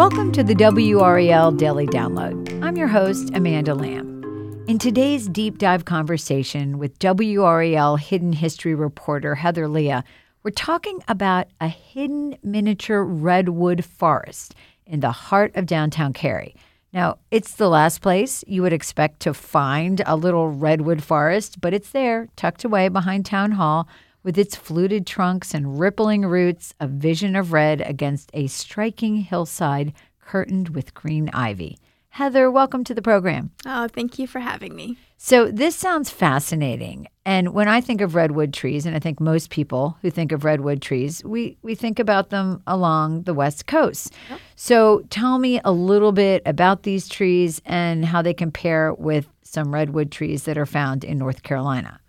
Welcome to the WRAL Daily Download. I'm your host, Amanda Lamb. In today's deep dive conversation with WRAL Hidden History reporter Heather Leah, we're talking about a hidden miniature redwood forest in the heart of downtown Cary. Now, it's the last place you would expect to find a little redwood forest, but it's there, tucked away behind Town Hall, with its fluted trunks and rippling roots, a vision of red against a striking hillside curtained with green ivy. Heather, welcome to the program. Oh, thank you for having me. So, this sounds fascinating. And when I think of redwood trees, and I think most people who think of redwood trees, we, we think about them along the West Coast. Yep. So, tell me a little bit about these trees and how they compare with some redwood trees that are found in North Carolina.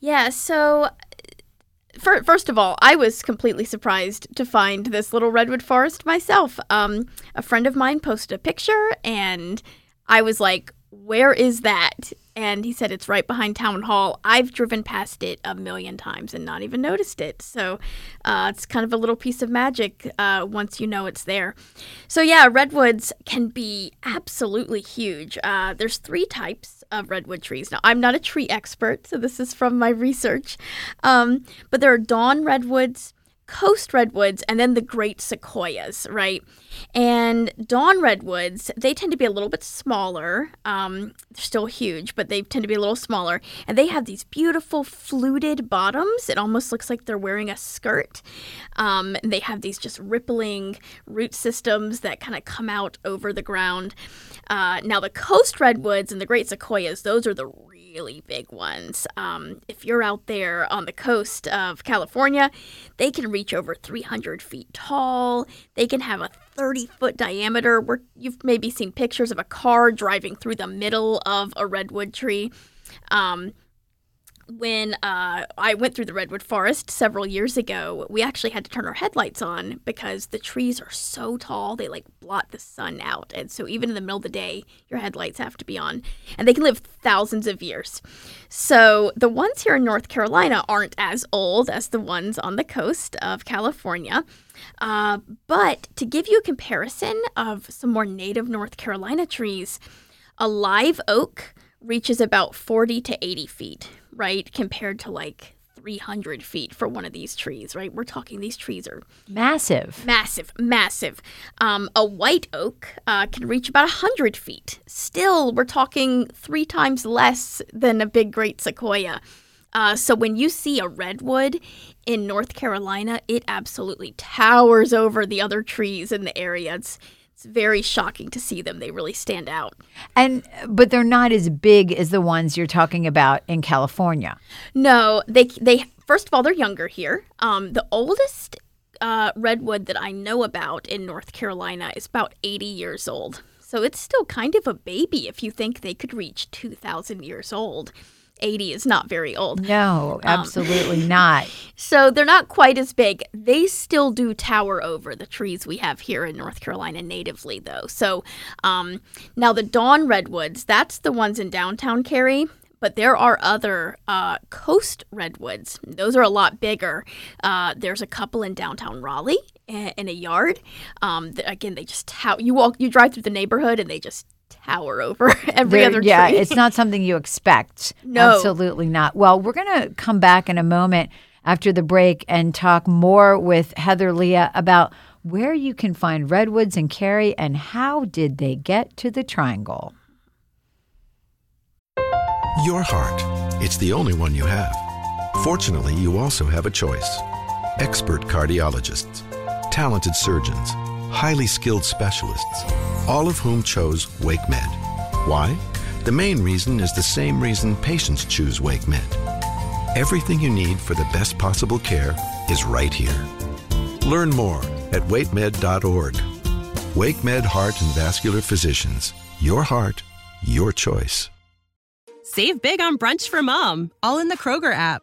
Yeah, so first of all, I was completely surprised to find this little redwood forest myself. Um, a friend of mine posted a picture, and I was like, "Where is that?" And he said it's right behind town hall. I've driven past it a million times and not even noticed it. So uh, it's kind of a little piece of magic uh, once you know it's there. So yeah, redwoods can be absolutely huge. Uh, there's three types of redwood trees. Now, I'm not a tree expert, so this is from my research. Um, but there are dawn redwoods, coast redwoods and then the great sequoias, right? And dawn redwoods, they tend to be a little bit smaller. Um, they're still huge, but they tend to be a little smaller. And they have these beautiful fluted bottoms. It almost looks like they're wearing a skirt. Um, they have these just rippling root systems that kind of come out over the ground. Uh, now, the coast redwoods and the great sequoias, those are the really big ones. Um, if you're out there on the coast of California, they can reach over 300 feet tall. They can have a 30 foot diameter. Where you've maybe seen pictures of a car driving through the middle of a redwood tree. Um, when uh, I went through the redwood forest several years ago, we actually had to turn our headlights on because the trees are so tall they like blot the sun out, and so even in the middle of the day, your headlights have to be on, and they can live thousands of years. So the ones here in North Carolina aren't as old as the ones on the coast of California. Uh, but to give you a comparison of some more native North Carolina trees, a live oak reaches about 40 to 80 feet, right? Compared to like 300 feet for one of these trees, right? We're talking these trees are massive. Massive, massive. Um, a white oak uh, can reach about 100 feet. Still, we're talking three times less than a big great sequoia. Uh, so when you see a redwood in North Carolina, it absolutely towers over the other trees in the area. It's it's very shocking to see them. They really stand out. And but they're not as big as the ones you're talking about in California. No, they they first of all they're younger here. Um, the oldest uh, redwood that I know about in North Carolina is about 80 years old. So it's still kind of a baby if you think they could reach 2,000 years old. 80 is not very old. No, um, absolutely um, not. So they're not quite as big. They still do tower over the trees we have here in North Carolina natively, though. So um, now the dawn redwoods, that's the ones in downtown Cary. But there are other uh, coast redwoods. Those are a lot bigger. Uh, there's a couple in downtown Raleigh in a yard. Um, again, they just how you walk, you drive through the neighborhood, and they just tower over every there, other tree. Yeah, it's not something you expect. No. Absolutely not. Well, we're going to come back in a moment after the break and talk more with Heather Leah about where you can find redwoods in Cary and how did they get to the triangle. Your heart. It's the only one you have. Fortunately, you also have a choice. Expert cardiologists, talented surgeons, highly skilled specialists, all of whom chose WakeMed. Why? The main reason is the same reason patients choose WakeMed. Everything you need for the best possible care is right here. Learn more at wakemed.org. WakeMed Heart and Vascular Physicians. Your heart, your choice. Save big on brunch for mom, all in the Kroger app.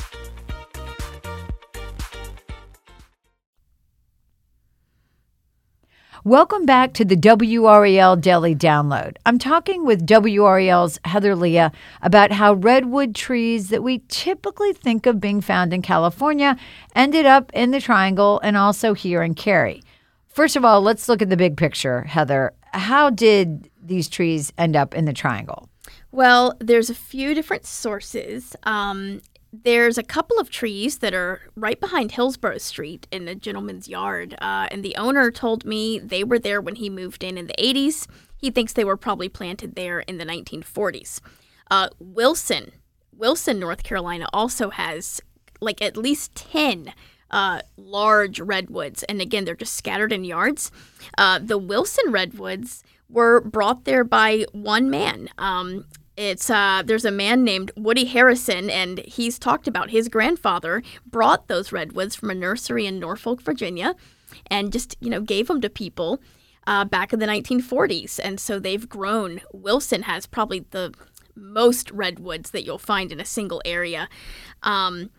Welcome back to the WRAL Daily Download. I'm talking with WRAL's Heather Leah about how redwood trees that we typically think of being found in California ended up in the Triangle and also here in Cary. First of all, let's look at the big picture, Heather. How did these trees end up in the Triangle? Well, there's a few different sources. Um, there's a couple of trees that are right behind Hillsborough Street in a gentleman's yard. Uh, and the owner told me they were there when he moved in in the 80s. He thinks they were probably planted there in the 1940s. Uh, Wilson, Wilson, North Carolina also has like at least 10 uh, large redwoods. And again, they're just scattered in yards. Uh, the Wilson redwoods were brought there by one man. Um, it's uh, there's a man named Woody Harrison, and he's talked about his grandfather brought those redwoods from a nursery in Norfolk, Virginia, and just you know gave them to people uh, back in the 1940s, and so they've grown. Wilson has probably the most redwoods that you'll find in a single area. Um,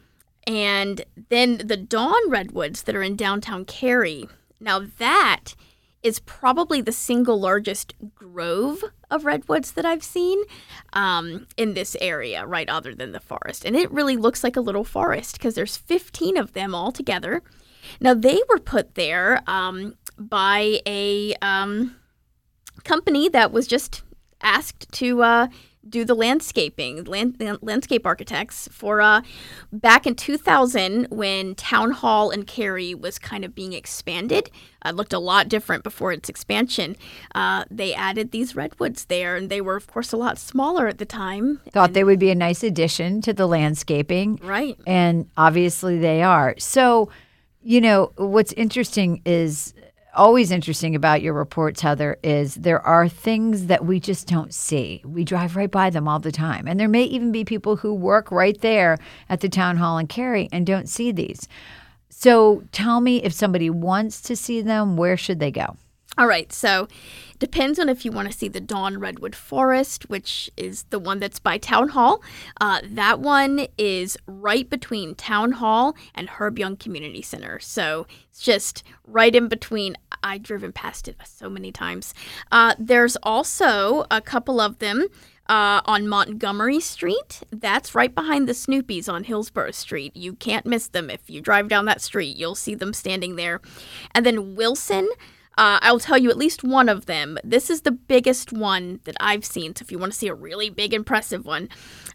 and then the Dawn redwoods that are in downtown Cary. Now that is probably the single largest grove of redwoods that I've seen um, in this area, right other than the forest. And it really looks like a little forest because there's 15 of them all together. Now, they were put there um, by a um, company that was just asked to uh, do the landscaping, land, landscape architects for uh, back in 2000 when Town Hall and Cary was kind of being expanded. It uh, looked a lot different before its expansion. Uh, they added these redwoods there, and they were, of course, a lot smaller at the time. Thought and, they would be a nice addition to the landscaping. Right. And obviously they are. So, you know, what's interesting is always interesting about your reports, Heather, is there are things that we just don't see. We drive right by them all the time. And there may even be people who work right there at the town hall in Cary and don't see these. So tell me if somebody wants to see them, where should they go? All right, so depends on if you want to see the Dawn Redwood Forest, which is the one that's by Town Hall. Uh, that one is right between Town Hall and Herb Young Community Center. So it's just right in between. I've driven past it so many times. Uh, there's also a couple of them uh, on Montgomery Street. That's right behind the Snoopy's on Hillsborough Street. You can't miss them. If you drive down that street, you'll see them standing there. And then Wilson. Uh, I'll tell you at least one of them. This is the biggest one that I've seen. So if you want to see a really big, impressive one,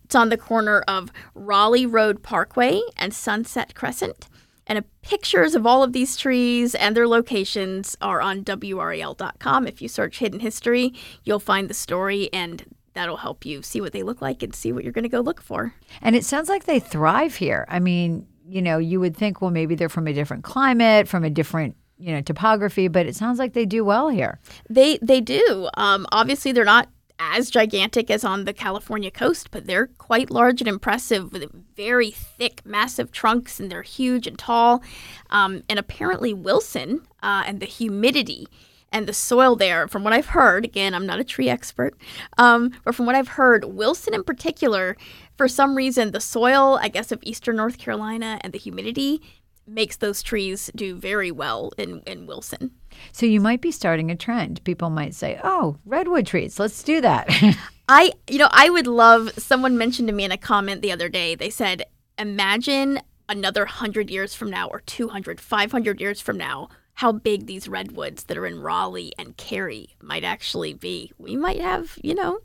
it's on the corner of Raleigh Road Parkway and Sunset Crescent. And pictures of all of these trees and their locations are on WRAL.com. If you search Hidden History, you'll find the story, and that'll help you see what they look like and see what you're going to go look for. And it sounds like they thrive here. I mean, you know, you would think, well, maybe they're from a different climate, from a different you know topography, but it sounds like they do well here. They they do. Um, obviously, they're not as gigantic as on the California coast, but they're quite large and impressive with very thick, massive trunks, and they're huge and tall. Um, and apparently, Wilson uh, and the humidity and the soil there, from what I've heard, again, I'm not a tree expert, um, but from what I've heard, Wilson in particular, for some reason, the soil, I guess, of eastern North Carolina and the humidity makes those trees do very well in, in Wilson. So you might be starting a trend. People might say, "Oh, redwood trees, let's do that." I, you know, I would love. Someone mentioned to me in a comment the other day. They said, "Imagine another 100 years from now or 200, 500 years from now, how big these redwoods that are in Raleigh and Cary might actually be. We might have, you know,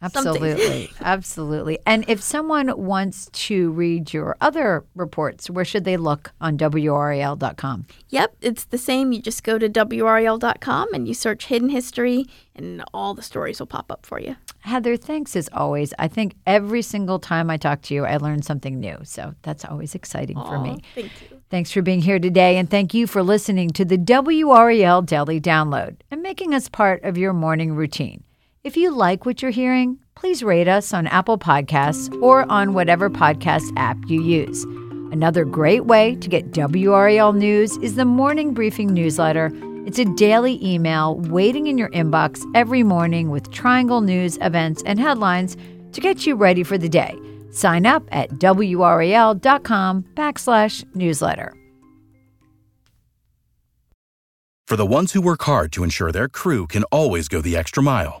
Absolutely. Absolutely. And if someone wants to read your other reports, where should they look on WRAL.com? Yep, it's the same. You just go to WRAL.com and you search Hidden History, and all the stories will pop up for you. Heather, thanks as always. I think every single time I talk to you, I learn something new. So that's always exciting for me. Thank you. Thanks for being here today, and thank you for listening to the WRAL Daily Download and making us part of your morning routine. If you like what you're hearing, please rate us on Apple Podcasts or on whatever podcast app you use. Another great way to get WRAL news is the Morning Briefing newsletter. It's a daily email waiting in your inbox every morning with Triangle news, events, and headlines to get you ready for the day. Sign up at WRAL.com backslash newsletter. For the ones who work hard to ensure their crew can always go the extra mile,